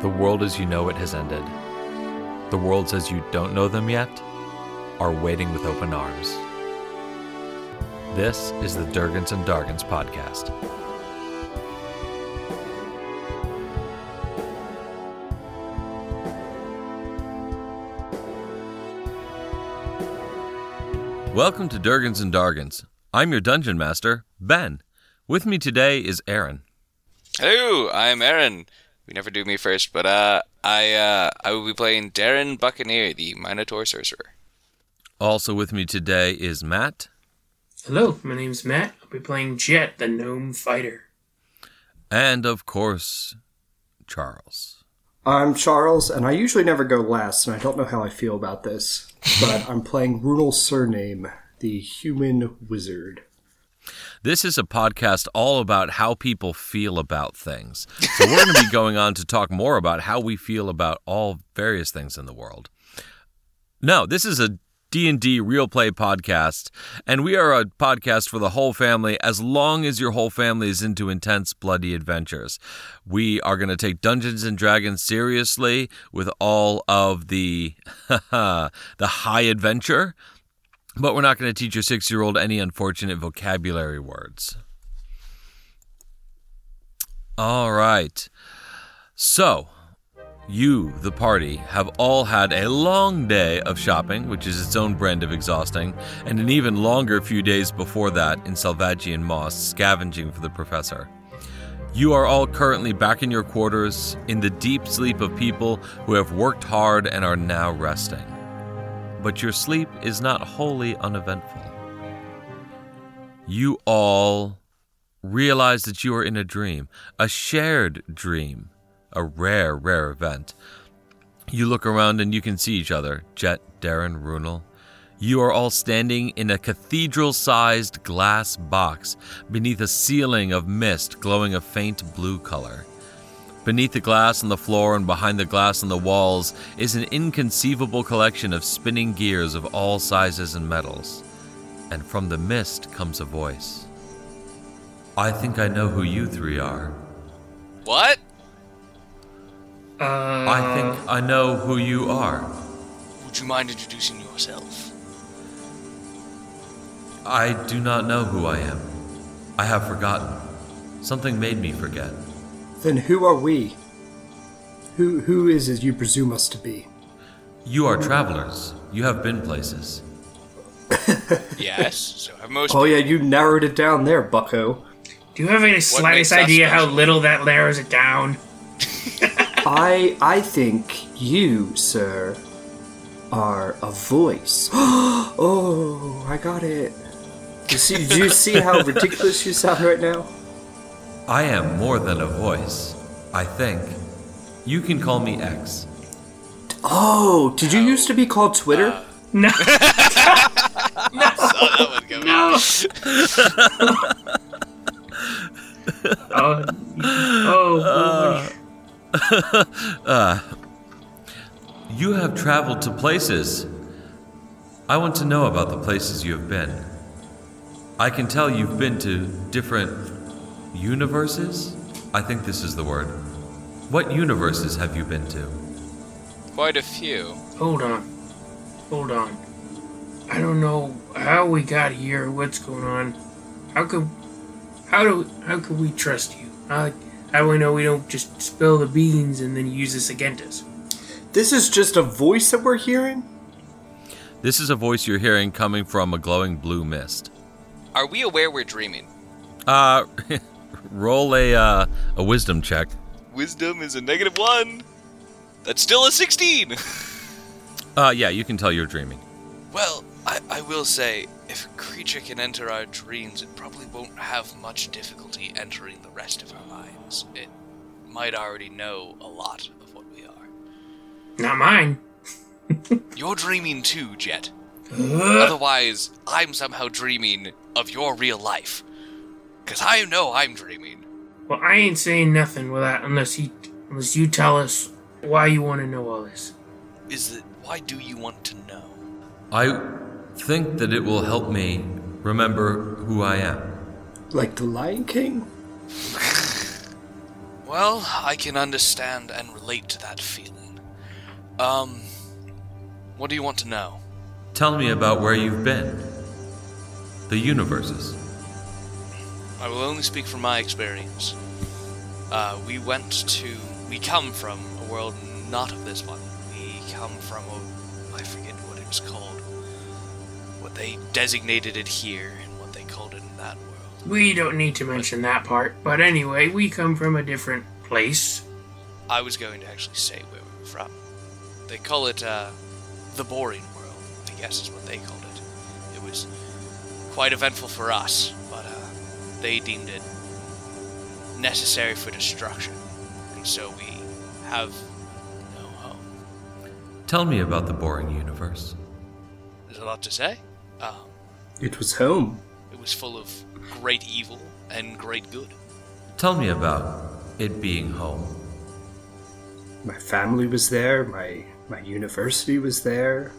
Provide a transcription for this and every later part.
The world as you know it has ended. The worlds as you don't know them yet are waiting with open arms. This is the Durgans and Dargans podcast. Welcome to Durgans and Dargans. I'm your dungeon master, Ben. With me today is Aaron. Hello, I'm Aaron. We never do me first, but uh, I uh, I will be playing Darren Buccaneer, the Minotaur Sorcerer. Also with me today is Matt. Hello, my name's Matt. I'll be playing Jet, the gnome fighter. And of course, Charles. I'm Charles, and I usually never go last, and I don't know how I feel about this, but I'm playing Runel Surname, the human wizard. This is a podcast all about how people feel about things. So we're going to be going on to talk more about how we feel about all various things in the world. No, this is a D&D real play podcast, and we are a podcast for the whole family as long as your whole family is into intense bloody adventures. We are going to take Dungeons and Dragons seriously with all of the the high adventure but we're not going to teach your six year old any unfortunate vocabulary words. All right. So, you, the party, have all had a long day of shopping, which is its own brand of exhausting, and an even longer few days before that in Salvagian Moss, scavenging for the professor. You are all currently back in your quarters, in the deep sleep of people who have worked hard and are now resting but your sleep is not wholly uneventful. You all realize that you are in a dream, a shared dream, a rare, rare event. You look around and you can see each other Jet, Darren, Runel. You are all standing in a cathedral sized glass box beneath a ceiling of mist glowing a faint blue color. Beneath the glass on the floor and behind the glass on the walls is an inconceivable collection of spinning gears of all sizes and metals. And from the mist comes a voice. I think I know who you three are. What? Uh, I think I know who you are. Would you mind introducing yourself? I do not know who I am. I have forgotten. Something made me forget. Then who are we? Who who is as you presume us to be? You are travelers. You have been places. yes, so have most. Oh yeah, you narrowed it down there, Bucko. do you have any slightest makes us idea how little that narrows it down? I I think you, sir, are a voice. oh, I got it. You see, do you see how ridiculous you sound right now? I am more than a voice. I think. You can call me X. Oh, did you used to be called Twitter? No. Oh, that would go. no. oh, oh uh, boy. Uh, you have traveled to places. I want to know about the places you have been. I can tell you've been to different universes? I think this is the word. What universes have you been to? Quite a few. hold on, hold on. I don't know how we got here. What's going on? How could, how do, how could we trust you? How, how do we know we don't just spill the beans and then use this against us? This is just a voice that we're hearing? This is a voice you're hearing coming from a glowing blue mist. Are we aware we're dreaming? Uh, roll a uh, a wisdom check. Wisdom is a negative one. That's still a 16. Uh, yeah, you can tell you're dreaming. well, I, I will say, if a creature can enter our dreams, it probably won't have much difficulty entering the rest of our lives. It might already know a lot of what we are. Not mine. You're dreaming too, Jet. Uh, Otherwise, I'm somehow dreaming of your real life. Because I know I'm dreaming. well, I ain't saying nothing with that unless you, unless you tell us why you want to know all this. Is it why do you want to know? I think that it will help me remember who I am. Like the Lion King? Well, I can understand and relate to that feeling. Um, what do you want to know? Tell me about where you've been. The universes. I will only speak from my experience. Uh, we went to. We come from a world not of this one. We come from a. I forget what it was called. What they designated it here and what they called it in that world. We don't need to mention that part, but anyway, we come from a different place. I was going to actually say where we were from. They call it, uh, the boring world, I guess is what they called it. It was quite eventful for us, they deemed it necessary for destruction. And so we have no home. Tell me about the boring universe. There's a lot to say. Um, It was home. it was full of great evil and great good. Tell me about it being home. My family was there. My my university was there.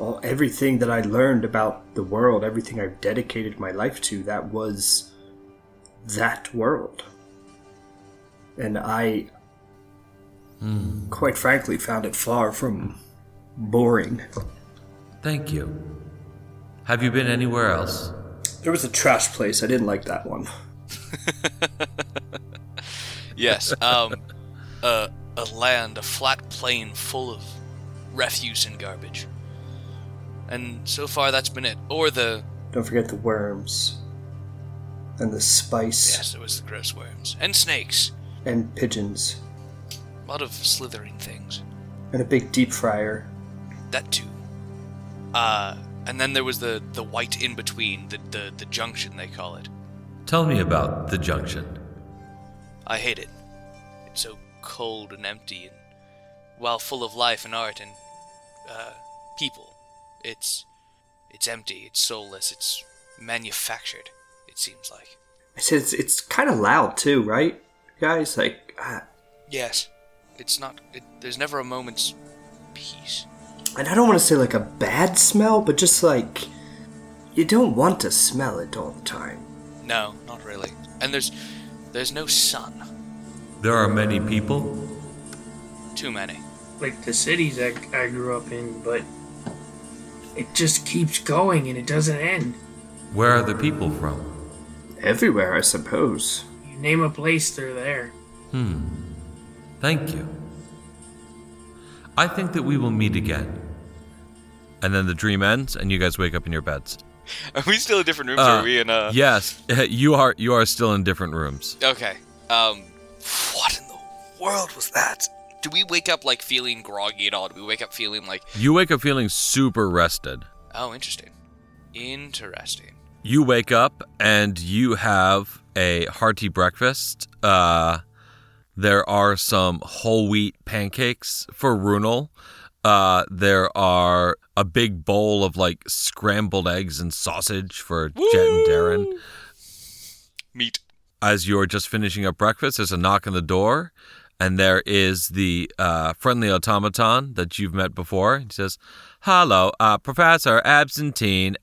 All everything that I learned about the world, everything I've dedicated my life to, that was that world. And I, quite frankly, found it far from boring. Thank you. Have you been anywhere else? There was a trash place. I didn't like that one. Yes, um, a, a land, a flat plain full of refuse and garbage. And so far, that's been it. Or the. Don't forget the worms and the spice Yes, it was the gross worms. And snakes. and pigeons A lot of slithering things. and a big deep fryer. That too. Uh, and then there was the, the white in between, the, the, the junction, they call it. Tell me about the junction. I hate it. It's so cold and empty, and while full of life and art and uh, people, it's it's empty. It's soulless. It's manufactured. It seems like. I said it's, it's kind of loud too, right, guys? Like, uh, Yes, it's not. It, there's never a moment's peace. and I don't want to say like a bad smell, but just like you don't want to smell it all the time. No, not really. And there's there's no sun. There are many people. Too many. Like the cities I, I grew up in, but it just keeps going and it doesn't end. Where are the people from? Everywhere, I suppose. You name a place, they're there. Hmm. Thank you. I think that we will meet again. And then the dream ends, and you guys wake up in your beds. Are we still in different rooms? Uh, or are we in uh Yes, you are. You are still in different rooms. Okay. Um, what in the world was that? Do we wake up like feeling groggy at all? Do we wake up feeling like, You wake up feeling super rested. oh, interesting, interesting? You wake up and you have a hearty breakfast. Uh, there are some whole wheat pancakes for Runel. Uh, there are a big bowl of like scrambled eggs and sausage for Jet and Darren. Meat. As you're just finishing up breakfast, there's a knock on the door, and there is the uh, friendly automaton that you've met before. He says, "Hello, uh, Professor Absentine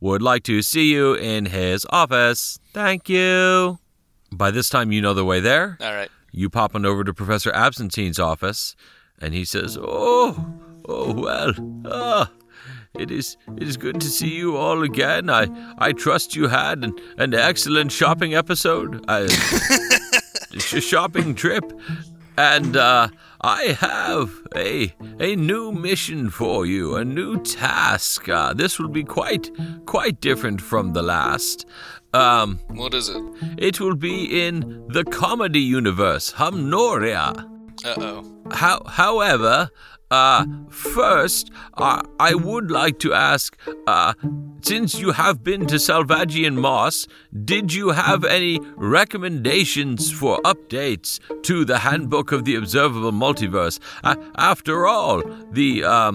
would like to see you in his office. Thank you." By this time, you know the way there. All right. You pop on over to Professor Absentine's office, and he says, "Oh, oh well, ah, it is it is good to see you all again. I I trust you had an, an excellent shopping episode, uh, sh- shopping trip, and uh, I have a a new mission for you, a new task. Uh, this will be quite quite different from the last." Um, What is it? it will be in the comedy universe, Humnoria. Uh oh. How, however, uh, first, uh, I would like to ask, uh, since you have been to Salvagian Moss, did you have any recommendations for updates to the Handbook of the Observable Multiverse? After all, the, um,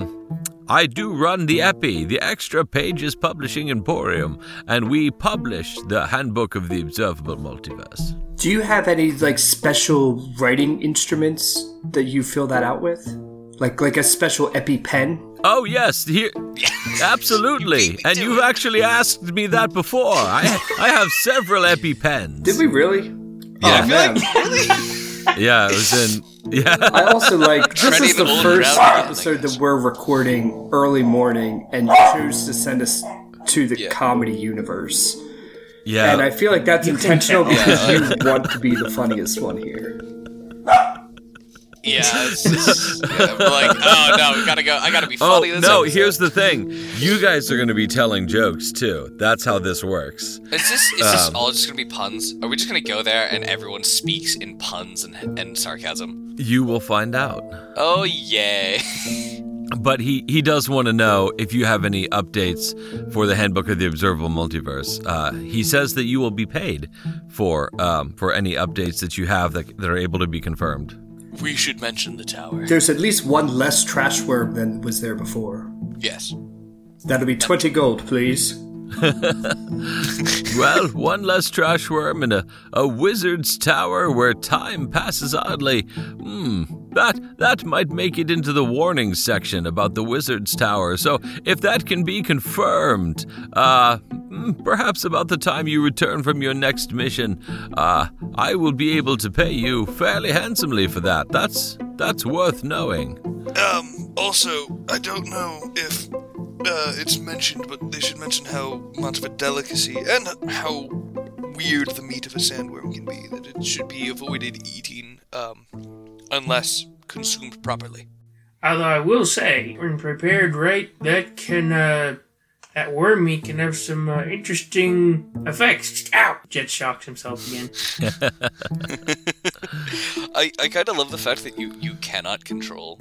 I do run the EPI, the Extra Pages Publishing Emporium, and we publish the Handbook of the Observable Multiverse. Do you have any like special writing instruments that you fill that out with? Like like a special EpiPen? Oh yes, here, absolutely. You and you've it. actually asked me that before. I I have several EpiPens. Did we really? Yeah, oh, I Oh, feel like really. Yeah, it was in. Yeah. I also like this Treading is the first ground again, I episode guess. that we're recording early morning, and you chose to send us to the Yeah. comedy universe. Yeah. And I feel like that's You intentional because you want to be the funniest one here. Yeah, it's just, yeah, like, oh no, we gotta go. I gotta be Oh funny. This no! episode. Here's the thing: you guys are to be telling jokes too. That's how this works. Is this is this Um, all just gonna be puns? Are we just gonna go there and everyone speaks in puns and and sarcasm? You will find out. Oh yay! But he he does want to know if you have any updates for the Handbook of the Observable Multiverse. Uh, he says that you will be paid for um, for any updates that you have that, that are able to be confirmed. We should mention the tower. There's at least one less trash worm than was there before. Yes. That'll be 20 gold, please. Well, one less trash worm in a, a wizard's tower where time passes oddly. Hmm, that that might make it into the warning section about the wizard's tower. So if that can be confirmed, uh, hmm, perhaps about the time you return from your next mission, uh, I will be able to pay you fairly handsomely for that. That's that's worth knowing. Um. Also, I don't know if uh, it's mentioned, but they should mention how much of a delicacy and how weird the meat of a sandworm can be. That it should be avoided eating, um, unless consumed properly. Although I will say, when prepared right, that can, uh, that worm meat can have some uh, interesting effects. Ow! Jet shocks himself again. I, I kind of love the fact that you you cannot control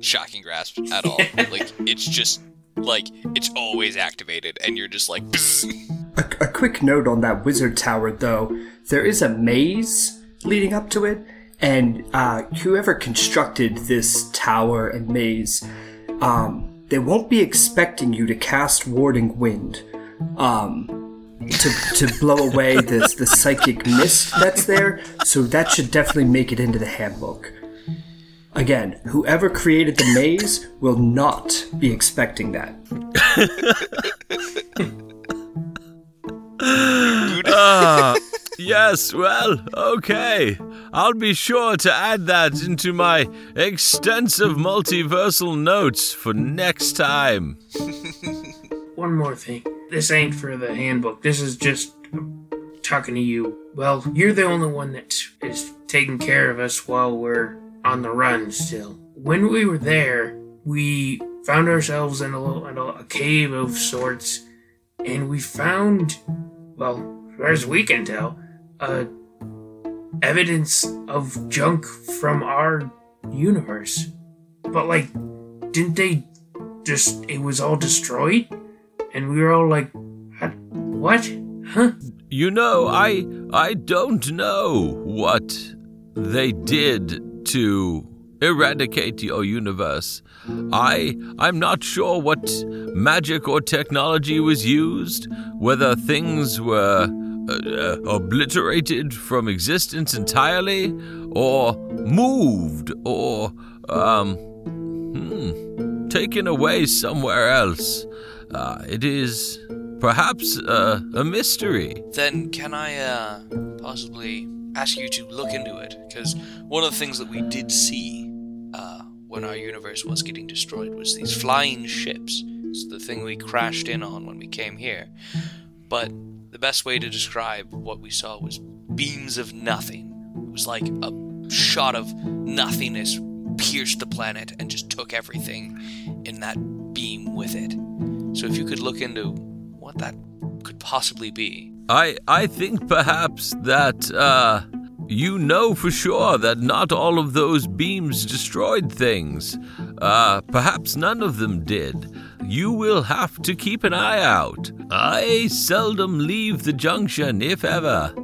shocking grasp at all. like it's just like it's always activated, and you're just like. A, a quick note on that wizard tower, though. There is a maze leading up to it, and uh, whoever constructed this tower and maze, um, they won't be expecting you to cast Warding Wind um, to, to blow away this the psychic mist that's there. So that should definitely make it into the handbook. Again, whoever created the maze will not be expecting that. Ah, yes, well, okay. I'll be sure to add that into my extensive multiversal notes for next time. One more thing. This ain't for the handbook. This is just talking to you. Well, you're the only one that is taking care of us while we're on the run still. When we were there, we found ourselves in a, little, in a, a cave of sorts, and we found, well, as far as we can tell, uh, evidence of junk from our universe. But, like, didn't they just, it was all destroyed? And we were all like, "What? Huh? You know, I I don't know what they did to eradicate your universe. I I'm not sure what magic or technology was used, whether things were uh, obliterated from existence entirely or moved or um hmm, taken away somewhere else. Uh, it is perhaps uh, a mystery. Then can I uh, possibly ask you to look into it? Because one of the things that we did see uh, when our universe was getting destroyed was these flying ships. It's the thing we crashed in on when we came here. But the best way to describe what we saw was beams of nothing. It was like a shot of nothingness pierced the planet and just took everything in that beam with it. So if you could look into what that could possibly be. I I think perhaps that uh, you know for sure that not all of those beams destroyed things. Uh, perhaps none of them did. You will have to keep an eye out. I seldom leave the junction, if ever.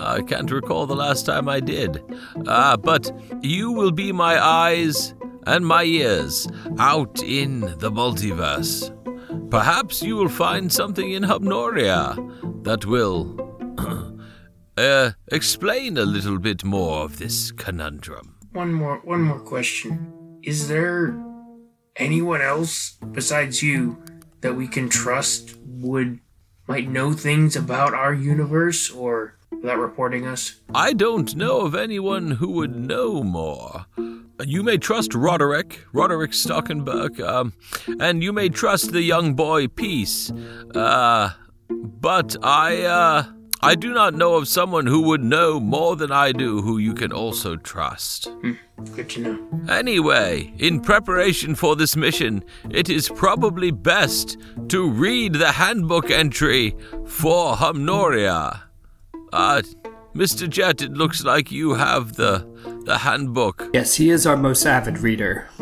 I can't recall the last time I did. Uh, but you will be my eyes and my ears out in the multiverse. Perhaps you will find something in Humnoria that will uh, explain a little bit more of this conundrum. One more, one more question. Is there anyone else besides you that we can trust would might know things about our universe or without reporting us? I don't know of anyone who would know more. You may trust Roderick, Roderick Stockenberg, um, and you may trust the young boy Peace. Uh, but I, uh, I do not know of someone who would know more than I do who you can also trust. Good to know. Anyway, in preparation for this mission, it is probably best to read the handbook entry for Humnoria. Uh, Mr. Jet, it looks like you have the the handbook. Yes, he is our most avid reader.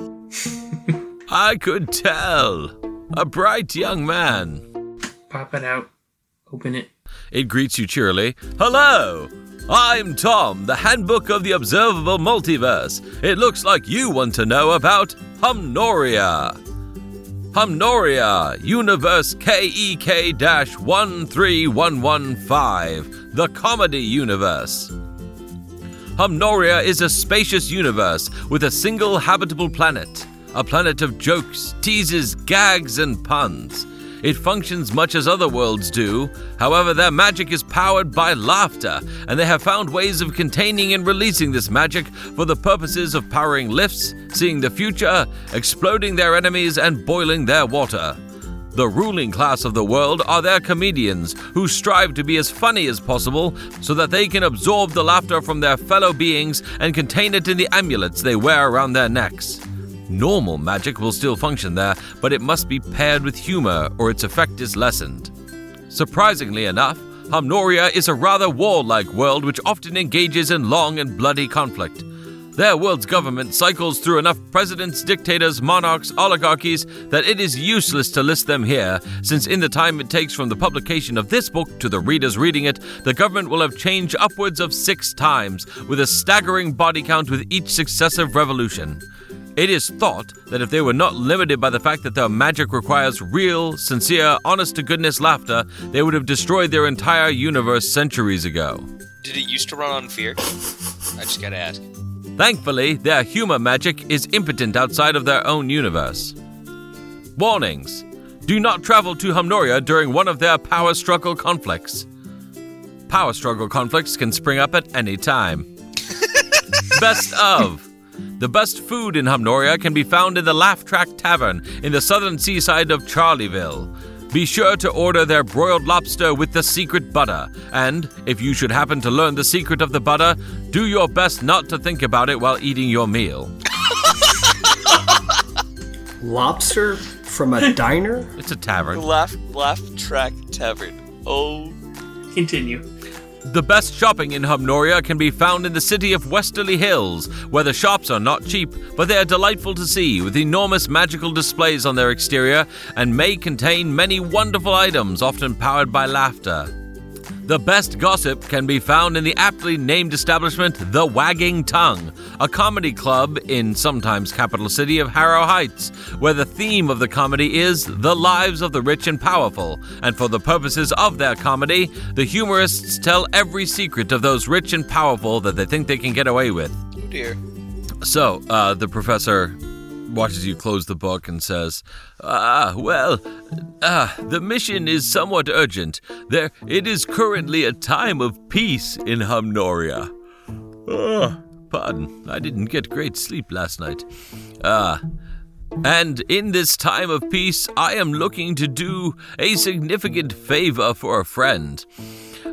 I could tell. A bright young man. Pop it out. Open it. It greets you cheerily. Hello! I'm Tom, the Handbook of the Observable Multiverse. It looks like you want to know about Humnoria. Humnoria, Universe KEK 13115, the Comedy Universe. Humnoria is a spacious universe with a single habitable planet, a planet of jokes, teases, gags, and puns. It functions much as other worlds do, however, their magic is powered by laughter, and they have found ways of containing and releasing this magic for the purposes of powering lifts, seeing the future, exploding their enemies, and boiling their water. The ruling class of the world are their comedians, who strive to be as funny as possible so that they can absorb the laughter from their fellow beings and contain it in the amulets they wear around their necks. Normal magic will still function there, but it must be paired with humor or its effect is lessened. Surprisingly enough, Humnoria is a rather warlike world which often engages in long and bloody conflict. Their world's government cycles through enough presidents, dictators, monarchs, oligarchies that it is useless to list them here, since in the time it takes from the publication of this book to the readers reading it, the government will have changed upwards of six times, with a staggering body count with each successive revolution. It is thought that if they were not limited by the fact that their magic requires real, sincere, honest to goodness laughter, they would have destroyed their entire universe centuries ago. Did it used to run on fear? I just gotta ask. Thankfully, their humor magic is impotent outside of their own universe. Warnings Do not travel to Humnoria during one of their power struggle conflicts. Power struggle conflicts can spring up at any time. Best of the best food in Humnoria can be found in the Laugh Track Tavern in the southern seaside of Charleville. Be sure to order their broiled lobster with the secret butter, and if you should happen to learn the secret of the butter, do your best not to think about it while eating your meal. Lobster from a diner? It's a tavern. Laugh, laugh track tavern. Oh, Continue. The best shopping in Humnoria can be found in the city of Westerly Hills, where the shops are not cheap, but they are delightful to see, with enormous magical displays on their exterior, and may contain many wonderful items, often powered by laughter. The best gossip can be found in the aptly named establishment The Wagging Tongue, a comedy club in sometimes capital city of Harrow Heights, where the theme of the comedy is the lives of the rich and powerful, and for the purposes of their comedy, the humorists tell every secret of those rich and powerful that they think they can get away with. oh dear. So, uh, the professor watches you close the book and says, Ah, well, ah, the mission is somewhat urgent. There, it is currently a time of peace in Humnoria. Ah, pardon, I didn't get great sleep last night. Ah, and in this time of peace, I am looking to do a significant favor for a friend.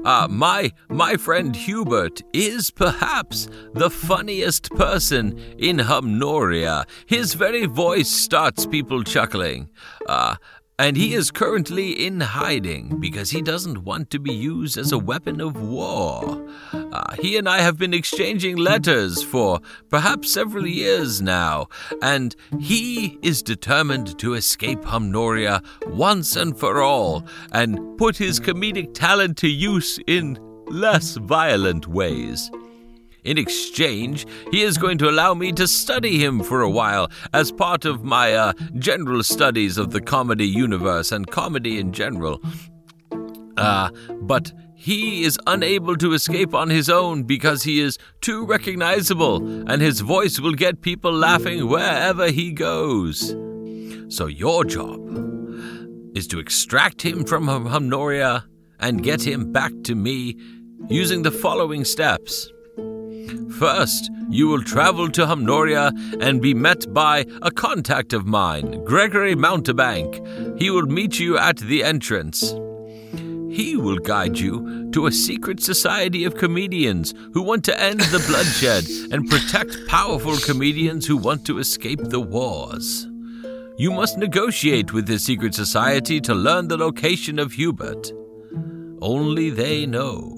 Uh, my my friend Hubert is perhaps the funniest person in Humnoria. His very voice starts people chuckling. Uh, and he is currently in hiding because he doesn't want to be used as a weapon of war. Uh, he and I have been exchanging letters for perhaps several years now, and he is determined to escape Humnoria once and for all and put his comedic talent to use in less violent ways. In exchange, he is going to allow me to study him for a while as part of my uh, general studies of the comedy universe and comedy in general. Uh, but he is unable to escape on his own because he is too recognizable, and his voice will get people laughing wherever he goes. So your job is to extract him from Hum- Humnoria and get him back to me using the following steps. First, you will travel to Humnoria and be met by a contact of mine, Gregory Mountebank. He will meet you at the entrance. He will guide you to a secret society of comedians who want to end the bloodshed and protect powerful comedians who want to escape the wars. You must negotiate with this secret society to learn the location of Hubert. Only they know.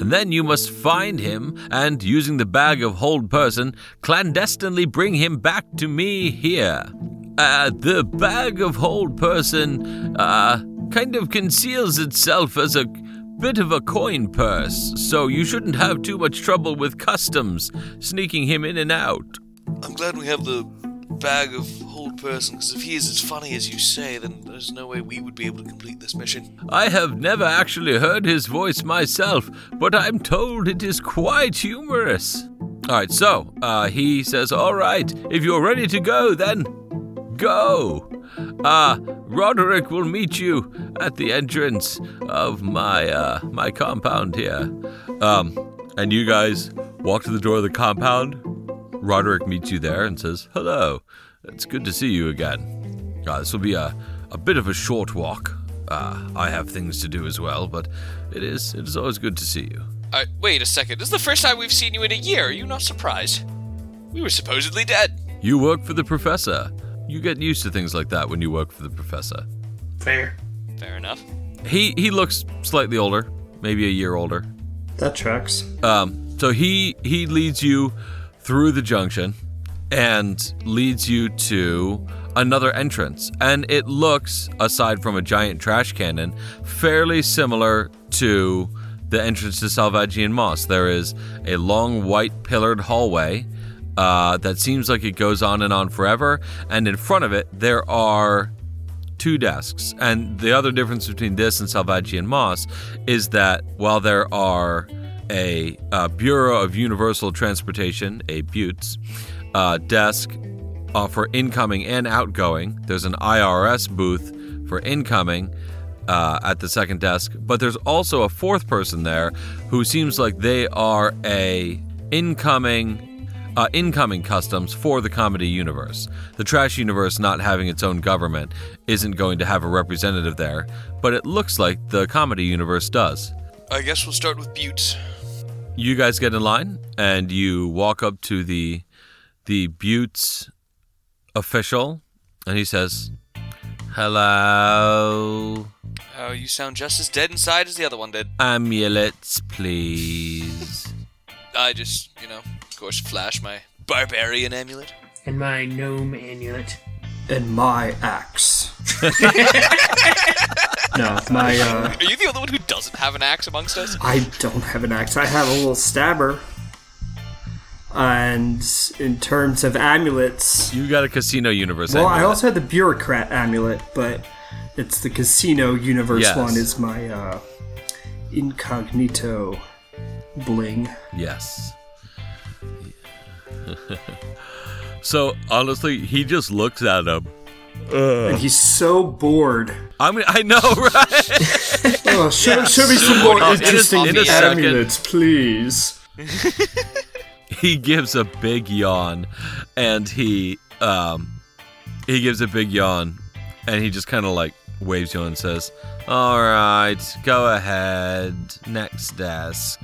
And then you must find him and, using the bag of hold person, clandestinely bring him back to me here. Uh, the bag of hold person, uh, kind of conceals itself as a bit of a coin purse, so you shouldn't have too much trouble with customs sneaking him in and out. I'm glad we have the bag of hold person, because if he is as funny as you say, then there's no way we would be able to complete this mission. I have never actually heard his voice myself, but I'm told it is quite humorous. All right, so uh, he says, All right, if you're ready to go, then go. Uh, Roderick will meet you at the entrance of my uh, my compound here. Um, and you guys walk to the door of the compound. Roderick meets you there and says, Hello, it's good to see you again. Uh, this will be a, a bit of a short walk. Uh, I have things to do as well, but it is it is always good to see you. Uh, wait a second. This is the first time we've seen you in a year. Are you not surprised? We were supposedly dead. You work for the professor. You get used to things like that when you work for the professor. Fair. Fair enough. He he looks slightly older, maybe a year older. That tracks. Um, so he he leads you through the junction and leads you to another entrance. And it looks, aside from a giant trash cannon, fairly similar to the entrance to Salvagian Moss. There is a long white pillared hallway uh, that seems like it goes on and on forever. And in front of it, there are two desks. And the other difference between this and Salvagian Moss is that while there are a uh, Bureau of Universal Transportation, a BUTES, uh, desk uh, for incoming and outgoing, there's an IRS booth for incoming. Uh, at the second desk, but there's also a fourth person there who seems like they are a incoming uh, incoming customs for the comedy universe. The trash universe, not having its own government, isn't going to have a representative there, but it looks like the comedy universe does. I guess we'll start with Buttes. You guys get in line and you walk up to the the Buttes official, and he says, "Hello, Oh, you sound just as dead inside as the other one did. amulets, please." I just, you know, of course, flash my barbarian amulet. And my gnome amulet. And my axe. no, my uh Are you the only one who doesn't have an axe amongst us? I don't have an axe. I have a little stabber. And in terms of amulets, You got a casino universe. well, I amulet. also had the bureaucrat amulet, but it's the casino universe Yes. one is my uh, incognito bling. Yes. so honestly, he just looks at him. And he's so bored. I mean, I know, right? Oh, show, show me some more Oh, in a- interesting in amulets, please. he gives a big yawn, and he um, he gives a big yawn, and he just kind of like waves you and says, "All right, go ahead, next desk."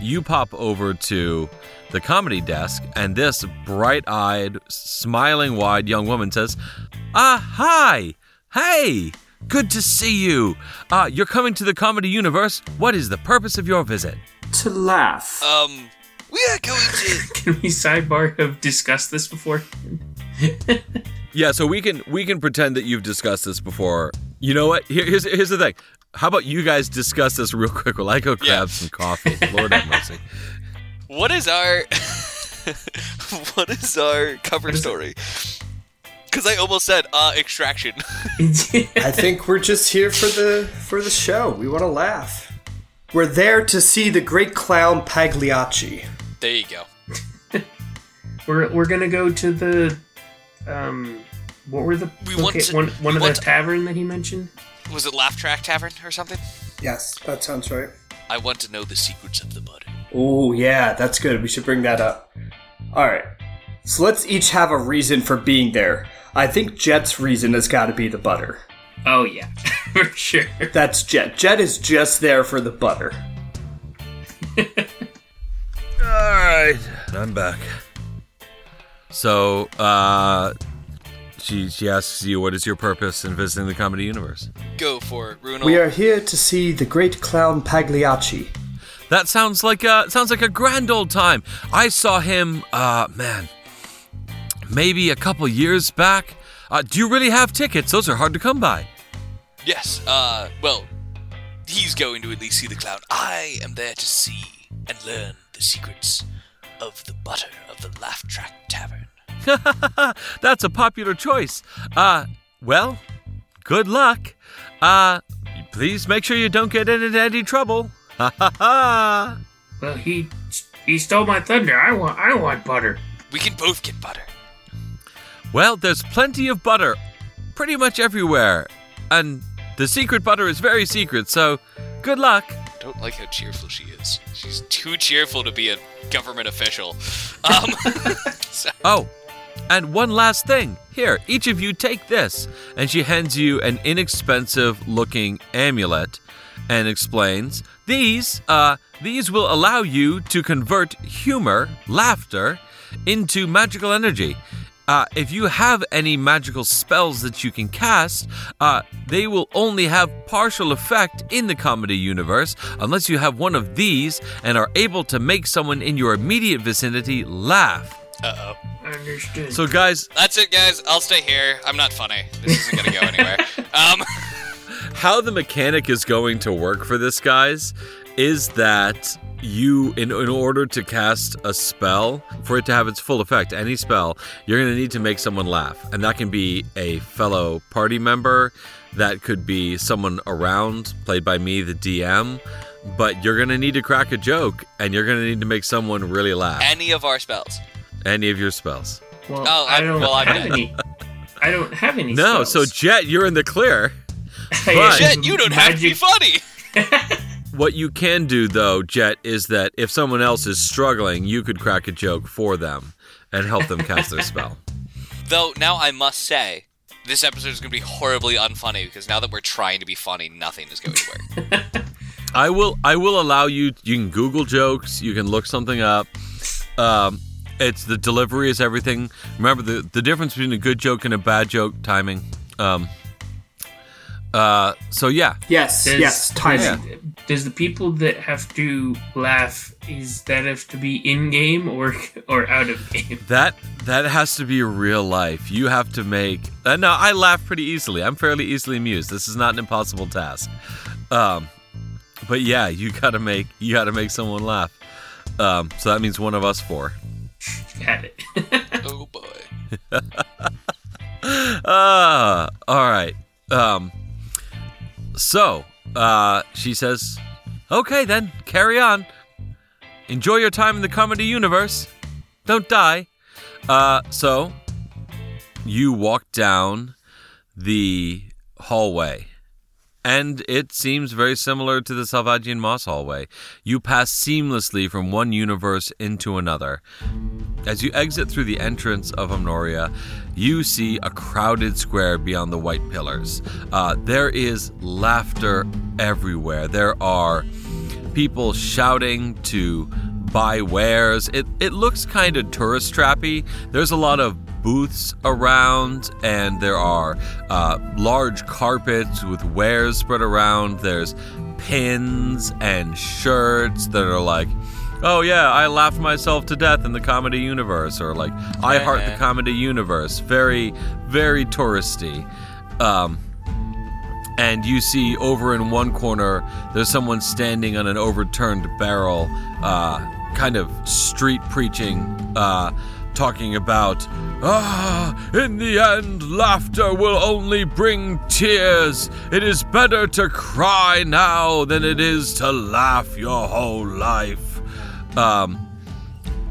You pop over to the comedy desk, and this bright-eyed, smiling wide young woman says, "Ah, hi, hey." Good to see you. Uh, you're coming to the comedy universe. What is the purpose of your visit? To laugh. Um, we are going to. Can we sidebar have discussed this before? Yeah, so we can we can pretend that you've discussed this before. You know what? Here, here's here's the thing. How about you guys discuss this real quick while I go grab Yeah. some coffee? Lord have mercy. What is our. what is our cover story? Because I almost said, uh, extraction. I think we're just here for the for the show. We want to laugh. We're there to see the great clown Pagliacci. there you go. we're we're gonna go to the um what were the We want to- one one we of the to- tavern that he mentioned? Was it Laugh Track Tavern or something? Yes, that sounds right. I want to know the secrets of the butter. Oh, yeah, that's good. We should bring that up. All right. So let's each have a reason for being there. I think Jet's reason has got to be the butter. Oh yeah, for sure. That's Jet. Jet is just there for the butter. All right, I'm back. So, uh, she she asks you, "What is your purpose in visiting the comedy universe?" Go for it, Runel. We are here to see the great clown Pagliacci. That sounds like a sounds like a grand old time. I saw him, uh, man, maybe a couple years back. Uh, do you really have tickets? Those are hard to come by. Yes, uh, well, he's going to at least see the clown. I am there to see and learn the secrets of the butter of the Laugh Track Tavern. That's a popular choice. Uh, well, good luck. Uh, please make sure you don't get into any trouble. Ha ha ha! Well, he he stole my thunder. I want I want butter. We can both get butter. Well, there's plenty of butter pretty much everywhere. And the secret butter is very secret, so good luck. Don't like how cheerful she is. She's too cheerful to be a government official. Um, so- Oh, and one last thing. Here, each of you take this. And she hands you an inexpensive looking amulet and explains these, uh, these will allow you to convert humor, laughter, into magical energy. Uh, if you have any magical spells that you can cast, uh, they will only have partial effect in the comedy universe unless you have one of these and are able to make someone in your immediate vicinity laugh. Uh-oh. Understood. So, guys, That's it, guys. I'll stay here. I'm not funny. This isn't gonna go anywhere. Um, how the mechanic is going to work for this, guys, is that you, in, in order to cast a spell, for it to have its full effect, any spell, you're going to need to make someone laugh. And that can be a fellow party member, that could be someone around, played by me, the DM. But you're going to need to crack a joke, and you're going to need to make someone really laugh. any of our spells. any of your spells. well, Oh, I I'm- don't well, have any. I don't have any. No, so. Jet, you're in the clear. But- Jet, you don't have to be funny. What you can do, though, Jet, is that if someone else is struggling, you could crack a joke for them and help them cast their spell. Though now I must say, this episode is gonna be horribly unfunny because now that we're trying to be funny, nothing is going to work. I will. I will allow you. You can Google jokes. You can look something up. Um, it's the delivery is everything. Remember the the difference between a good joke and a bad joke. Timing. Um. Uh. So yeah. Yes, Does- yes, timing. Yeah. Does the people that have to laugh is that have to be in game or or out of game? That that has to be real life. You have to make. Uh, no, I laugh pretty easily. I'm fairly easily amused. This is not an impossible task. Um, but yeah, you gotta make you gotta make someone laugh. Um, so that means one of us four. Got it. oh boy. Ah, all right. Um, so uh, she says, "Okay, then carry on. Enjoy your time in the comedy universe. Don't die." Uh, so you walk down the hallway. And it seems very similar to the Salvagian Moss hallway. You pass seamlessly from one universe into another. As you exit through the entrance of Humnoria, you see a crowded square beyond the white pillars. Uh, there is laughter everywhere. There are people shouting to buy wares. It, it looks kind of tourist trappy. There's a lot of booths around, and there are uh, large carpets with wares spread around. There's pins and shirts that are like, oh yeah, I laughed myself to death in the comedy universe, or like, I heart the comedy universe. Very, very touristy. Um, and you see over in one corner there's someone standing on an overturned barrel uh, kind of street preaching uh, talking about ah in the end laughter will only bring tears it is better to cry now than it is to laugh your whole life um,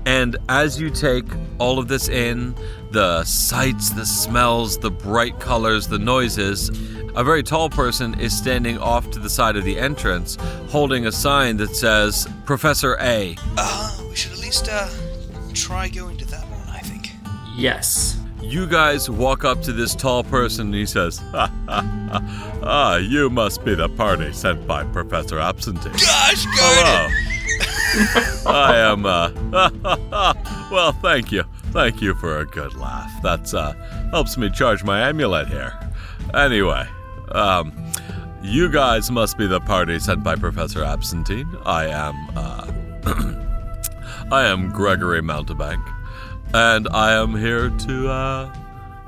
and as you take all of this in, the sights, the smells, the bright colors, the noises, a very tall person is standing off to the side of the entrance holding a sign that says Professor A. Uh, we should at least uh, try going to that one, I think. Yes. You guys walk up to this tall person and he says, ha, ha, ha. Ah, you must be the party sent by Professor Absentee. Gosh, Hello. I am, uh, well, thank you. Thank you for a good laugh. That's, uh, helps me charge my amulet here. Anyway, um, you guys must be the party sent by Professor Absentine. I am, uh, I am Gregory Mountebank, and I am here to, uh,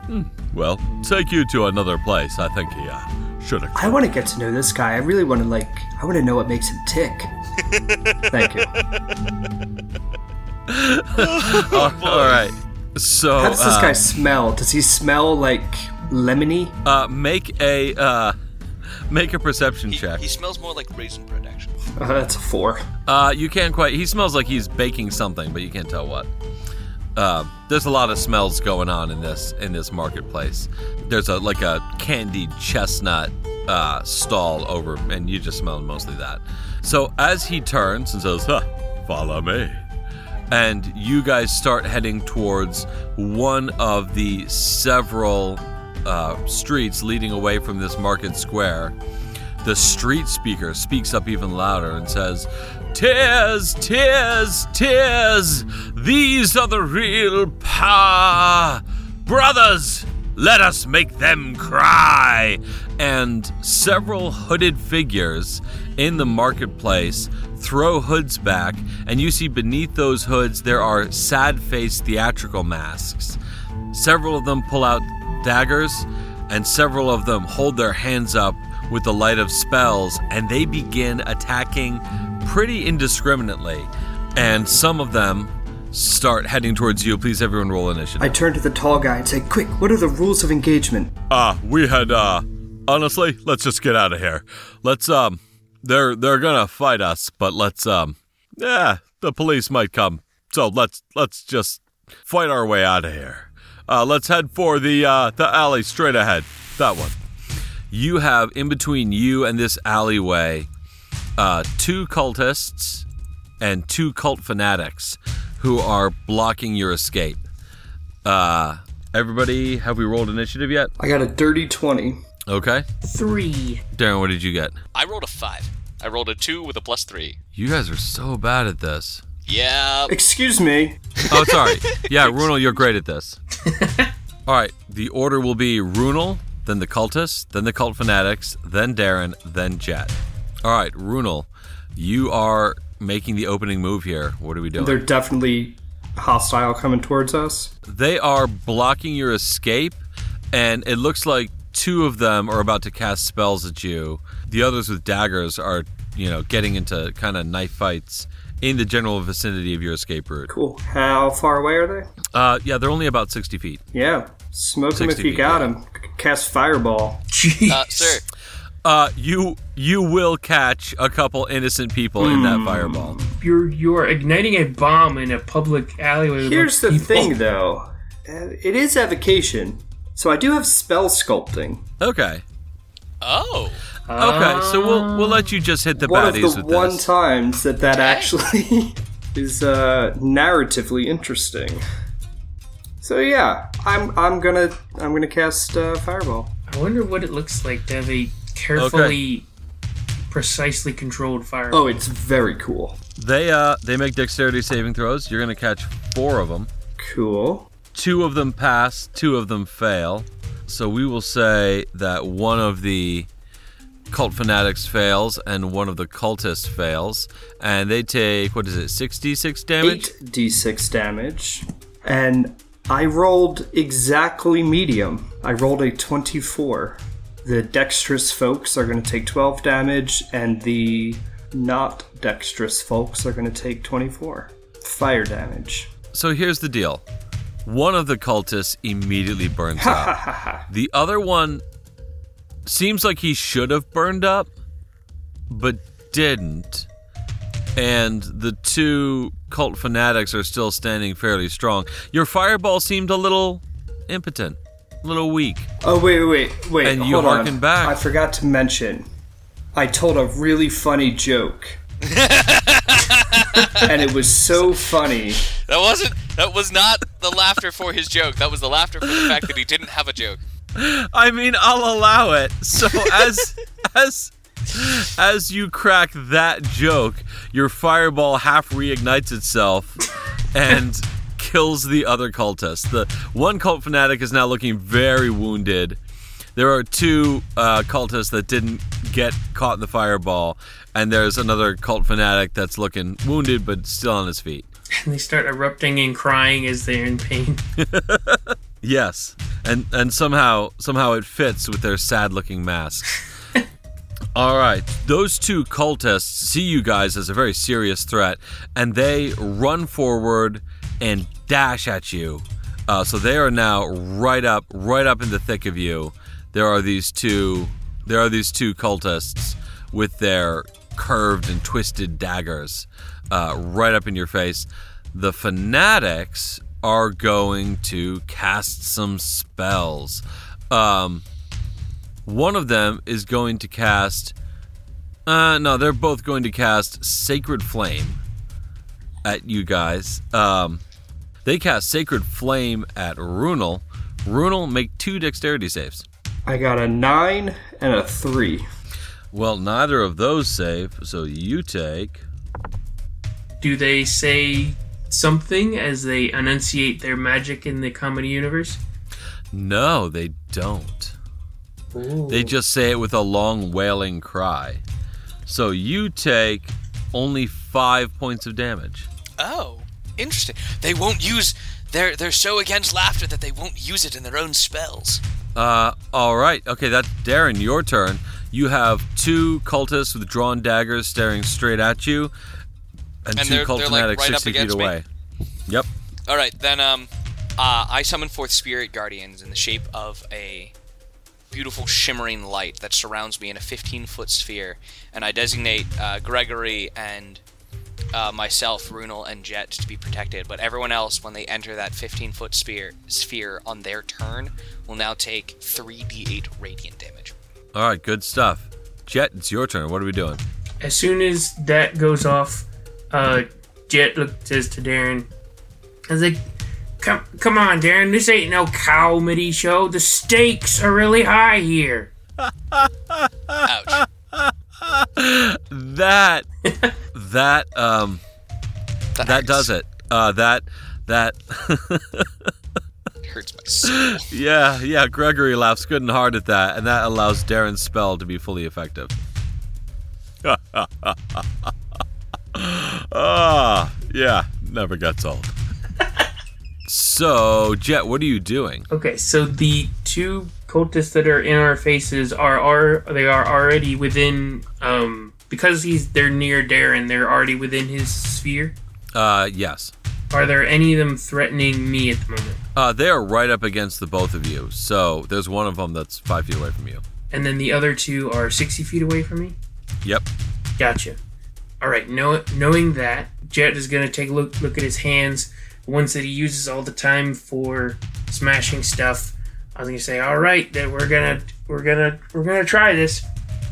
hmm, well, take you to another place. I think he, uh, should have. I want to get to know this guy. I really want to like. I want to know what makes him tick. Thank you. all right. So, How does this uh, guy smell? Does he smell like lemony? Uh, make a uh, make a perception He, check. he smells more like raisin bread, actually. Uh, that's a four. Uh, you can't quite. He smells like he's baking something, but you can't tell what. Uh, there's a lot of smells going on in this in this marketplace. There's a like a candied chestnut uh, stall over, and you just smell mostly that. So as he turns and says, huh, "Follow me," and you guys start heading towards one of the several uh, streets leading away from this market square, the street speaker speaks up even louder and says, Tears, tears, tears, these are the real pa. Brothers, let us make them cry. And several hooded figures in the marketplace throw hoods back, and you see beneath those hoods there are sad faced theatrical masks. Several of them pull out daggers, and several of them hold their hands up with the light of spells, and they begin attacking pretty indiscriminately. And some of them start heading towards you. Please, everyone, roll initiative. I turn to the tall guy and say, "Quick! What are the rules of engagement?" Uh, we had uh honestly, let's just get out of here. Let's um they're they're gonna fight us, but let's um yeah, the police might come. So let's let's just fight our way out of here. Uh let's head for the uh the alley straight ahead. That one. You have in between you and this alleyway uh two cultists and two cult fanatics who are blocking your escape. Uh everybody have we rolled initiative yet? I got a dirty twenty. Okay. Three. Darren, what did you get? I rolled a five. I rolled a two with a plus three. You guys are so bad at this. Yeah. Excuse me. Oh, sorry. yeah, Runel, you're great at this. All right. The order will be Runel, then the cultists, then the cult fanatics, then Darren, then Jet. All right, Runel, you are making the opening move here. What are we doing? They're definitely hostile coming towards us. They are blocking your escape, and it looks like two of them are about to cast spells at you. The others with daggers are, you know, getting into kind of knife fights in the general vicinity of your escape route. Cool. How far away are they? Uh, yeah, they're only about 60 feet. Yeah. Smoke them if you feet, got yeah. them. Cast fireball. Jeez. Uh, sir, Uh, you you will catch a couple innocent people in that fireball. You're you're igniting a bomb in a public alleyway. Here's the people. thing, though. Uh, It is evocation, so I do have spell sculpting. Okay. oh, Okay, so we'll we'll let you just hit the One of baddies the with one this. times that that actually is uh, narratively interesting. So yeah, I'm I'm gonna I'm gonna cast uh, fireball. I wonder what it looks like to have a carefully, precisely controlled fire. Oh, it's very cool. They uh they make dexterity saving throws. You're gonna catch four of them. Cool. Two of them pass. Two of them fail. So we will say that one of the cult fanatics fails and one of the cultists fails, and they take what is it, sixty-six damage? Eight d6 damage, and I rolled exactly medium. I rolled a 24. The dexterous folks are going to take 12 damage, and the not dexterous folks are going to take 24 fire damage. So here's the deal. One of the cultists immediately burns up. The other one seems like he should have burned up, but didn't. And the two cult fanatics are still standing fairly strong. Your fireball seemed a little impotent. a little weak. Oh wait, wait, wait, wait. And you harken on. back. I forgot to mention. I told a really funny joke. And it was so funny. That wasn't. That was not the laughter for his joke. That was the laughter for the fact that he didn't have a joke. I mean, I'll allow it. So as as as you crack that joke, your fireball half reignites itself and kills the other cultist. The one cult fanatic is now looking very wounded. There are two uh, cultists that didn't get caught in the fireball, and there's another cult fanatic that's looking wounded but still on his feet. And they start erupting and crying as they're in pain. Yes, and and somehow somehow it fits with their sad-looking masks. All right, those two cultists see you guys as a very serious threat, and they run forward and dash at you. Uh, so they are now right up, right up in the thick of you. There are these two, there are these two cultists with their curved and twisted daggers uh, right up in your face. The fanatics are going to cast some spells. Um, one of them is going to cast. Uh, no, they're both going to cast Sacred Flame at you guys. Um, they cast Sacred Flame at Runel. Runel, make two dexterity saves. I got a nine and a three. Well, neither of those save, so you take. Do they say something as they enunciate their magic in the comedy universe? No, they don't. They just say it with a long wailing cry. So you take only five points of damage. Oh, interesting. They won't use. They're they're so against laughter that they won't use it in their own spells. Uh, all right. Okay, that's Darren. Your turn. You have two cultists with drawn daggers staring straight at you, and, And two they're- cult they're, like, right up sixty feet against me? away. Yep. All right, then um, uh, I summon forth spirit guardians in the shape of a beautiful shimmering light that surrounds me in a 15 foot sphere, and I designate uh, Gregory and uh, myself, Runel, and Jet to be protected. But everyone else, when they enter that 15 foot sphere sphere on their turn, will now take 3d8 radiant damage. All right. Good stuff. Jet, it's your turn. What are we doing? As soon as that goes off, uh, Jet look, says to Darren, I was like, come, come on, Darren, this ain't no comedy show. The stakes are really high here. Ouch. That that um that hurts. does it. Uh, that that hurts my soul. yeah yeah. Gregory laughs good and hard at that, and that allows Darren's spell to be fully effective. Ah, yeah, never gets old. so, Jet, what are you doing? Okay, so the two cultists that are in our faces are are they are already within um because he's they're near Darren, they're already within his sphere. Uh, yes. Are there any of them threatening me at the moment? Uh, they are right up against the both of you. So there's one of them that's five feet away from you. And then the other two are sixty feet away from me. Yep. Gotcha. All right. Know, knowing that, Jet is gonna take a look look at his hands, the ones that he uses all the time for smashing stuff. I was gonna say, all right, that we're gonna we're gonna we're gonna try this.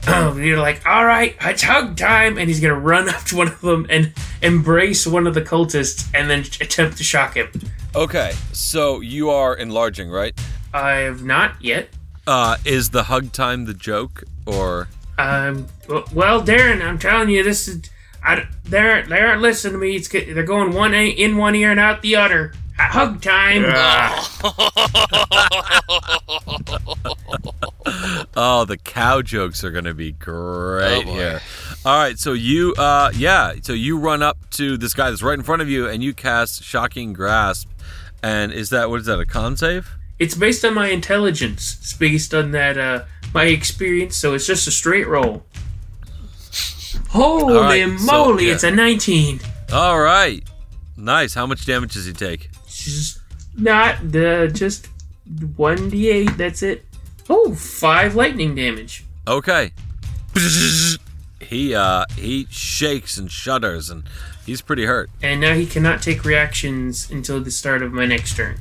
You're like, all right, it's hug time, and he's gonna run up to one of them and embrace one of the cultists, and then attempt to shock him. Okay. So you are enlarging, right? I have not yet. Uh, is the hug time the joke or? Um. Well, Darren, I'm telling you, this is. I, they're they aren't listening to me. It's they're going one in one ear and out the other. Hug time. Oh, the cow jokes are gonna be great Oh, here. All right, so you, uh, yeah, so you run up to this guy that's right in front of you, and you cast shocking grasp. And is that what is that a con save? It's based on my intelligence. It's based on that uh my experience, so it's just a straight roll. Holy right, so, moly, yeah. it's a 19. All right, nice. How much damage does he take? Just not the just 1d8, that's it. Oh, five lightning damage. Okay. He uh he shakes and shudders, and he's pretty hurt. And now he cannot take reactions until the start of my next turn.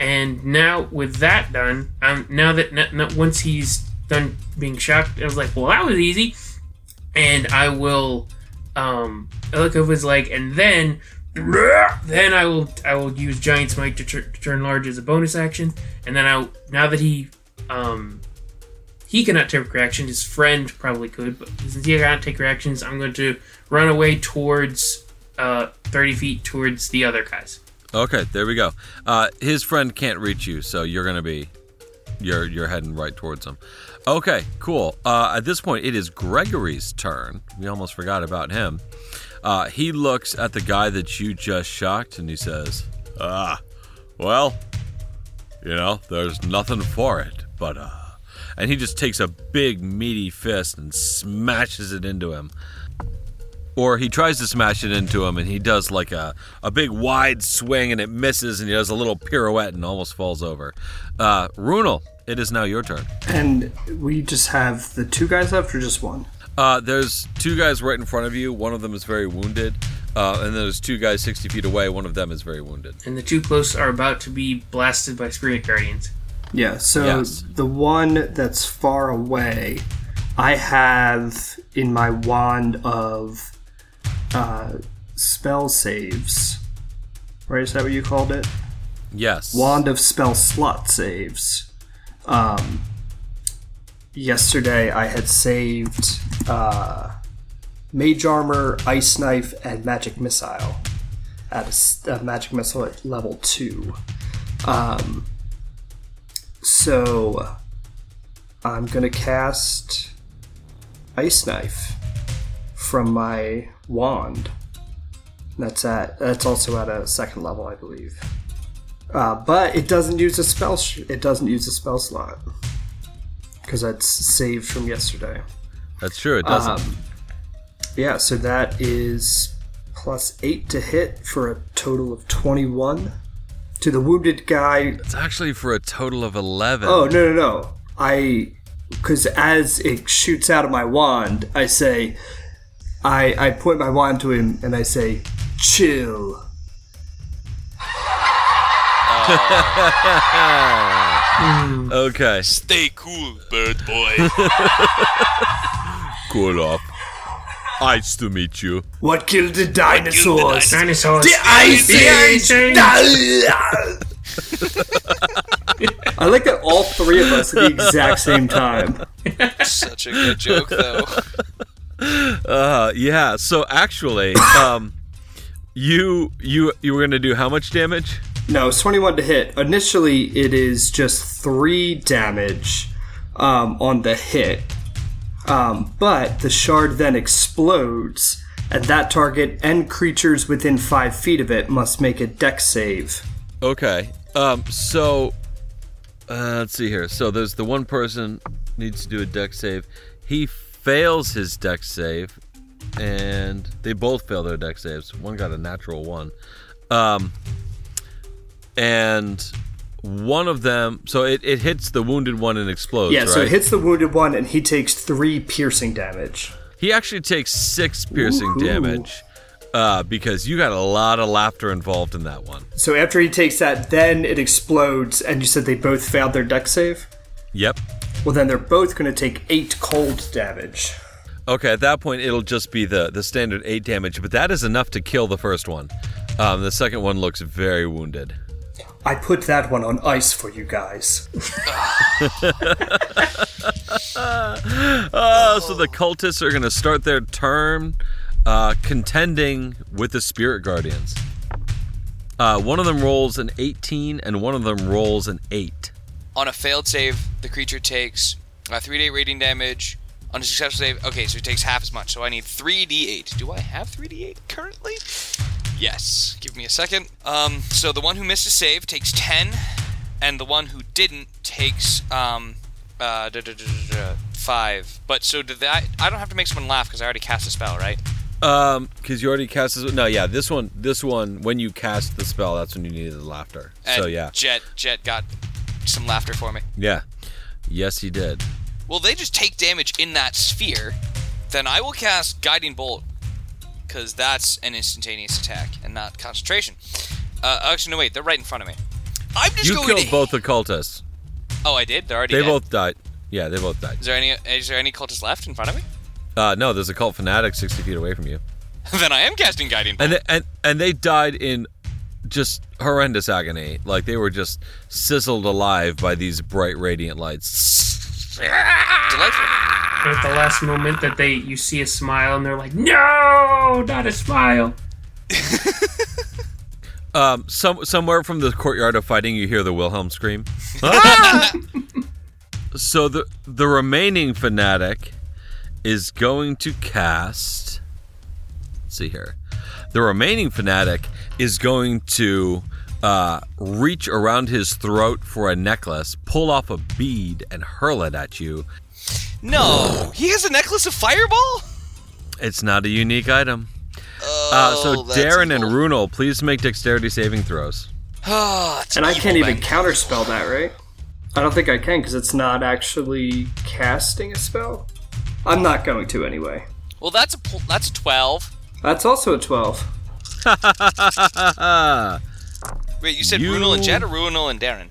And now with that done, um, now that n- n- once he's done being shocked, I was like, well, that was easy. And I will um, I look over his leg, and then then I will I will use Giant's Might to, tur- to turn large as a bonus action, and then I now that he um he cannot take reactions, his friend probably could, but since he cannot take reactions, I'm going to run away towards uh 30 feet towards the other guys. Okay, there we go. Uh, his friend can't reach you, so you're gonna be you're you're heading right towards him. Okay, cool. Uh, at this point, it is Gregory's turn. We almost forgot about him. Uh, he looks at the guy that you just shocked and he says, "Ah, well, you know, there's nothing for it, but uh," and he just takes a big meaty fist and smashes it into him or he tries to smash it into him and he does like a, a big wide swing and it misses and he does a little pirouette and almost falls over. Uh, Runel, it is now your turn. And we just have the two guys left, or just one? Uh, there's two guys right in front of you. One of them is very wounded. Uh, and then there's two guys 60 feet away. One of them is very wounded. And the two close are about to be blasted by spirit guardians. Yeah. So Yes. the one that's far away, I have in my wand of uh, spell saves. Right? Is that what you called it? Yes. wand of spell slot saves. Um, yesterday I had saved uh, mage armor, ice knife, and magic missile at a a, magic missile at level two. Um, so I'm gonna cast ice knife from my wand. That's at that's also at a second level, I believe. Uh, but it doesn't use a spell. Sh- it doesn't use a spell slot because that's saved from yesterday. That's true. It doesn't. Um, yeah, so that is plus eight to hit for a total of twenty-one. To the wounded guy. it's actually for a total of 11. Oh no no no! I because as it shoots out of my wand, I say, I I point my wand to him and I say, chill. Okay. Stay cool, bird boy. Cool off. Nice to meet you. What killed the dinosaurs? Dinosaurs. The Ice Age! I like that all three of us at the exact same time. Such a good joke, though. Uh, yeah. So actually, um, you you you were gonna do how much damage? No, it's 21 to hit. Initially, it is just 3 damage um, on the hit. Um, but the shard then explodes, and that target and creatures within 5 feet of it must make a dex save. Okay. Um. So, uh, let's see here. So there's the one person needs to do a dex save. He fails his dex save, and they both fail their dex saves. One got a natural one. Um. And one of them, so it, it hits the wounded one and explodes. Yeah, so right? it hits the wounded one, and he takes 3 piercing damage. He actually takes six piercing Woohoo. damage. Uh, because you got a lot of laughter involved in that one. So after he takes that, then it explodes, and you said they both failed their dex save? Yep. Well, then they're both going to take 8 cold damage. Okay, at that point it'll just be the the standard eight damage, but that is enough to kill the first one. Um, the second one looks very wounded. I put that one on ice for you guys. Oh, so the cultists are gonna start their turn uh, contending with the spirit guardians. Uh, one of them rolls an 18, and one of them rolls an eight. On a failed save, the creature takes uh, 3d8 radiant damage. On a successful save, okay, so it takes half as much. So I need 3d8. Do I have 3d8 currently? Yes. Give me a second. Um, so the one who missed a save takes 10, and the one who didn't takes um, uh, da, da, da, da, da, five. But so did that? I don't have to make someone laugh because I already cast a spell, right? Um, because you already cast this. No, yeah, this one, this one, when you cast the spell, that's when you needed the laughter. And so yeah, Jet, Jet got some laughter for me. yeah, yes, he did. Well, they just take damage in that sphere. Then I will cast Guiding Bolt, because that's an instantaneous attack and not concentration. Uh, actually, no, wait, they're right in front of me. I'm just You going killed to. both the cultists. Oh, I did. They're already They dead. both died. Yeah, they both died. Is there any? Is there any cultists left in front of me? Uh, no, there's a cult fanatic 60 feet away from you. then I am casting guiding. Bolt. And they, and and they died in just horrendous agony. Like they were just sizzled alive by these bright radiant lights. Delightful. at the last moment that they you see a smile and they're like, no, not a smile. Um, some somewhere from the courtyard of fighting, you hear the Wilhelm scream. So the the remaining fanatic is going to cast. Let's see here. The remaining fanatic is going to uh, reach around his throat for a necklace, pull off a bead, and hurl it at you. No, he has a necklace of fireball. It's not a unique item. Oh, Uh, so that's Darren and evil. Runel, please make dexterity saving throws. It's And I can't even then. counterspell that, right? I don't think I can because it's not actually casting a spell. I'm not going to anyway. Well, that's a pl- that's a twelve. That's also a 12. Wait, you said You- Runel and Jet or Runel and Darren?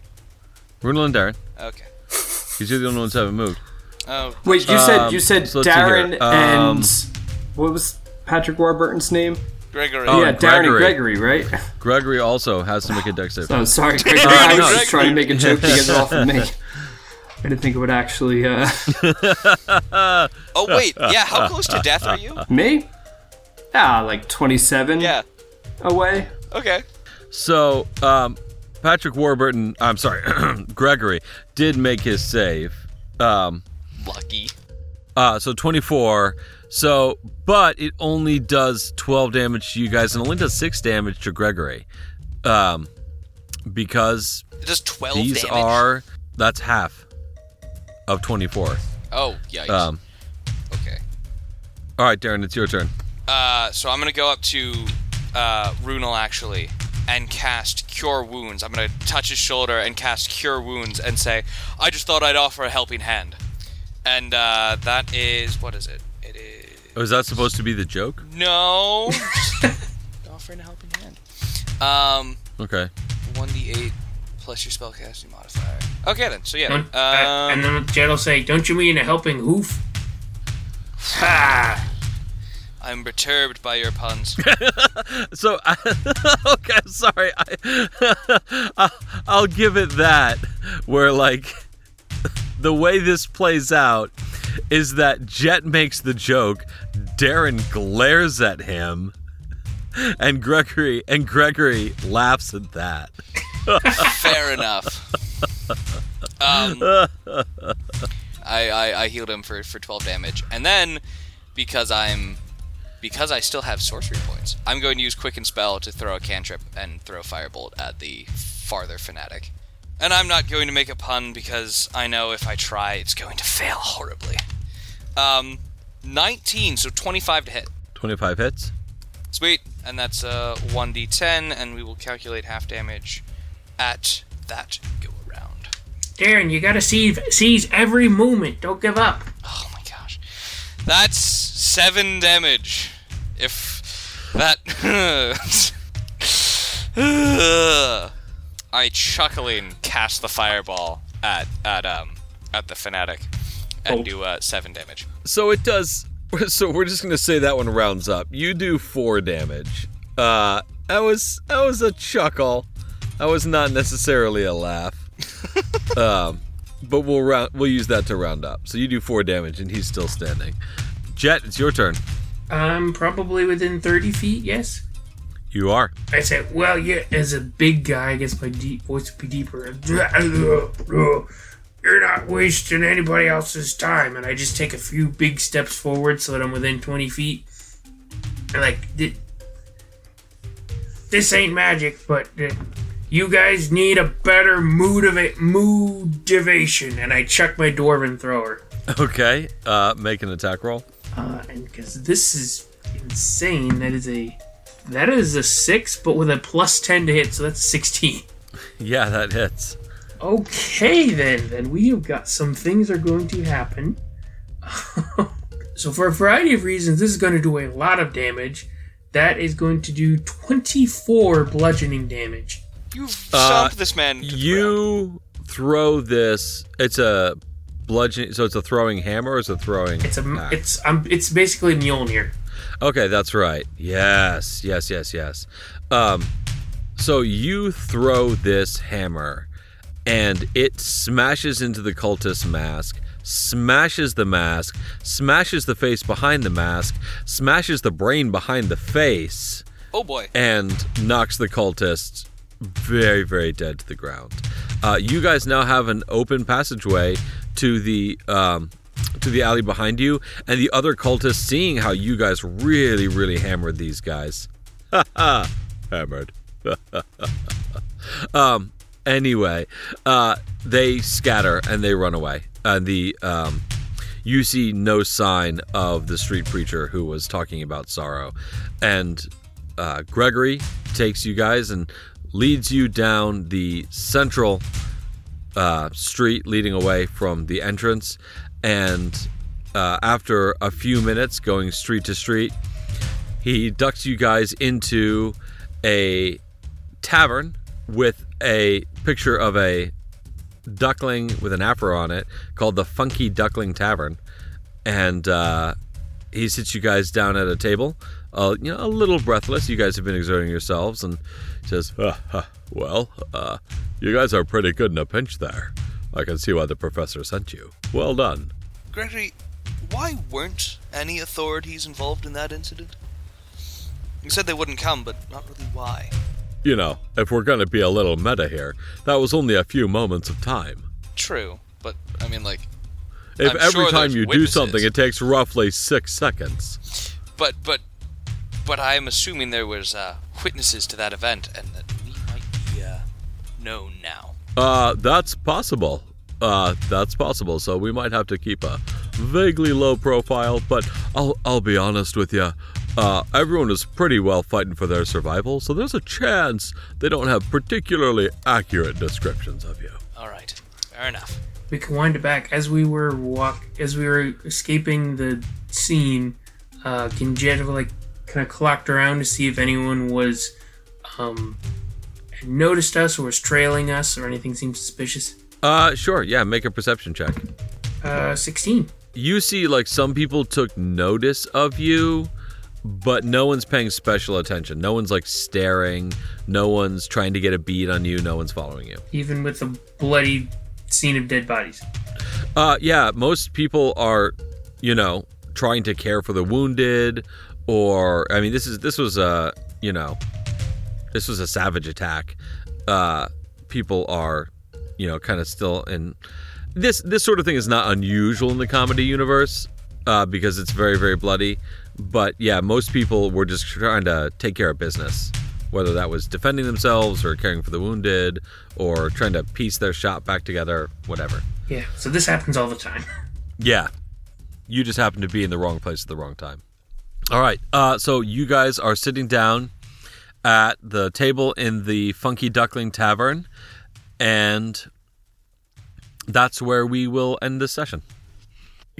Runel and Darren, Okay. because you're the only ones who haven't moved. Oh, Wait, you said Um, you said so let's see here. Darren Um, and what was Patrick Warburton's name? Gregory. Oh, yeah, Darren and Gregory. Gregory, right? Gregory also has to make a dex save. Oh, sorry, Gregory. Uh, I was no, just trying to make a joke to get it off of me. I didn't think it would actually uh, Oh wait, yeah. How close to death are you? me. Ah, like 27 Yeah. away. Okay. So, um, Patrick Warburton, I'm sorry, Gregory did make his save. Um, Lucky. uh, so 24. So, but it only does 12 damage to you guys and only does 6 damage to Gregory. Um, because It does twelve these damage. are, that's half of 24. Oh yikes. Um, okay. all right, Darren, it's your turn. Uh, so I'm gonna go up to uh, Runel actually and cast Cure Wounds. I'm gonna touch his shoulder and cast Cure Wounds and say, "I just thought I'd offer a helping hand." And uh, that is what is it? It is Oh, is that supposed to be the joke? no. offering a helping hand. Um, Okay. one d8 plus your spellcasting modifier. Okay then. So yeah. Don't- uh, Um, and then Jet will say, don't you mean a helping hoof? Ha! I'm perturbed by your puns. So, I, okay, sorry. I, I'll, I'll give it that. Where, like, the way this plays out is that Jet makes the joke, Darren glares at him, and Gregory and Gregory laughs at that. Fair enough. Um, I, I I healed him for for 12 damage, and then because I'm because I still have sorcery points, I'm going to use Quicken Spell to throw a cantrip and throw a firebolt at the farther fanatic. And I'm not going to make a pun because I know if I try, it's going to fail horribly. Um, 19, so 25 to hit. 25 hits. Sweet, and that's a 1d10, and we will calculate half damage at that go around. Darren, you gotta seize, seize every moment. Don't give up. Oh my gosh, that's seven damage. If that, I chuckling cast the fireball at at um at the fanatic and Oh. do uh, seven damage. So it does. So we're just gonna say that one rounds up. You do four damage. Uh, that was that was a chuckle. That was not necessarily a laugh. um, but we'll round. We'll use that to round up. So you do four damage, and he's still standing. Jet, it's your turn. I'm probably within 30 feet, yes? You are. I said, well, yeah, as a big guy, I guess my deep voice would be deeper. You're not wasting anybody else's time. And I just take a few big steps forward so that I'm within 20 feet. And like, this ain't magic, but uh, you guys need a better motiva- motivation. And I chuck my dwarven thrower. Okay. Uh, make an attack roll. Uh, and because this is insane, that is a that is a six, but with a plus ten to hit, so that's sixteen. Yeah, that hits. Okay, then, then we have got some things are going to happen. so for a variety of reasons, this is going to do a lot of damage. That is going to do twenty-four bludgeoning damage. You Uh, this man. to the ground. You throw this. It's a bludgeon. So it's a throwing hammer or is it a throwing? It's a axe? it's um it's basically Mjolnir. Okay, that's right. Yes, yes, yes, yes. Um, so you throw this hammer, and it smashes into the cultist mask, smashes the mask, smashes the face behind the mask, smashes the brain behind the face, Oh boy. and knocks the cultist very, very dead to the ground. Uh, you guys now have an open passageway to the um, to the alley behind you, and the other cultists, seeing how you guys really, really hammered these guys, ha ha, hammered. um. Anyway, uh, they scatter and they run away, and the um, you see no sign of the street preacher who was talking about sorrow, and uh, Gregory takes you guys and leads you down the central uh, street leading away from the entrance. And uh, after a few minutes going street to street, he ducks you guys into a tavern with a picture of a duckling with an afro on it called the Funky Duckling Tavern. And uh, he sits you guys down at a table, uh, you know, a little breathless. You guys have been exerting yourselves, and says, "Ah, ah, "Well, uh, you guys are pretty good in a pinch there. I can see why the professor sent you. Well done." Gregory, why weren't any authorities involved in that incident? You said they wouldn't come, but not really why. You know, if we're going to be a little meta here, that was only a few moments of time. True, but I mean, like, If I'm every sure time you do something, it takes roughly six seconds. but but but I'm assuming there was uh, witnesses to that event, and that we might be uh, known now. Uh, that's possible. Uh, that's possible. So we might have to keep a vaguely low profile, but I'll I'll be honest with you. Uh, everyone is pretty well fighting for their survival, so there's a chance they don't have particularly accurate descriptions of you. All right, fair enough. We can wind it back as we were walk as we were escaping the scene. Uh, can Jet like kind of clocked around to see if anyone was um noticed us or was trailing us or anything seemed suspicious? Uh, sure. Yeah, make a perception check. Uh, sixteen. You see, like some people took notice of you, but no one's paying special attention. No one's like staring. No one's trying to get a bead on you. No one's following you. Even with the bloody scene of dead bodies. Uh, yeah, most people are, you know, trying to care for the wounded, or I mean, this is this was a, you know, this was a savage attack. Uh, people are, you know, kind of still in this this sort of thing is not unusual in the comedy universe uh, because it's very very bloody. But yeah, most people were just trying to take care of business, whether that was defending themselves or caring for the wounded or trying to piece their shop back together, whatever. Yeah. So this happens all the time. Yeah. You just happen to be in the wrong place at the wrong time. All right. Uh, so you guys are sitting down at the table in the Funky Duckling Tavern, and that's where we will end this session.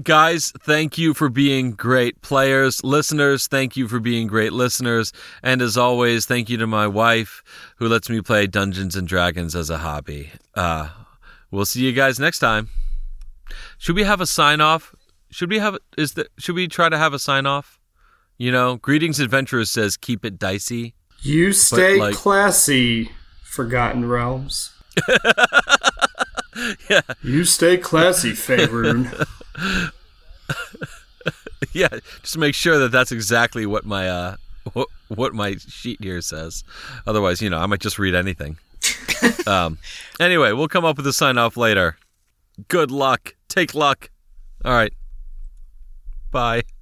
Guys, thank you for being great players. Listeners, thank you for being great listeners. And as always, thank you to my wife who lets me play Dungeons and Dragons as a hobby. Uh, we'll see you guys next time. Should we have a sign off? Should we have is the should we try to have a sign off? You know, greetings adventurers says keep it dicey. You stay like- classy, Forgotten Realms. Yeah. You stay classy, Faerun. Yeah, just make sure that that's exactly what my uh what, what my sheet here says. Otherwise, you know, I might just read anything. um anyway, we'll come up with a sign off later. Good luck. Take luck. All right. Bye.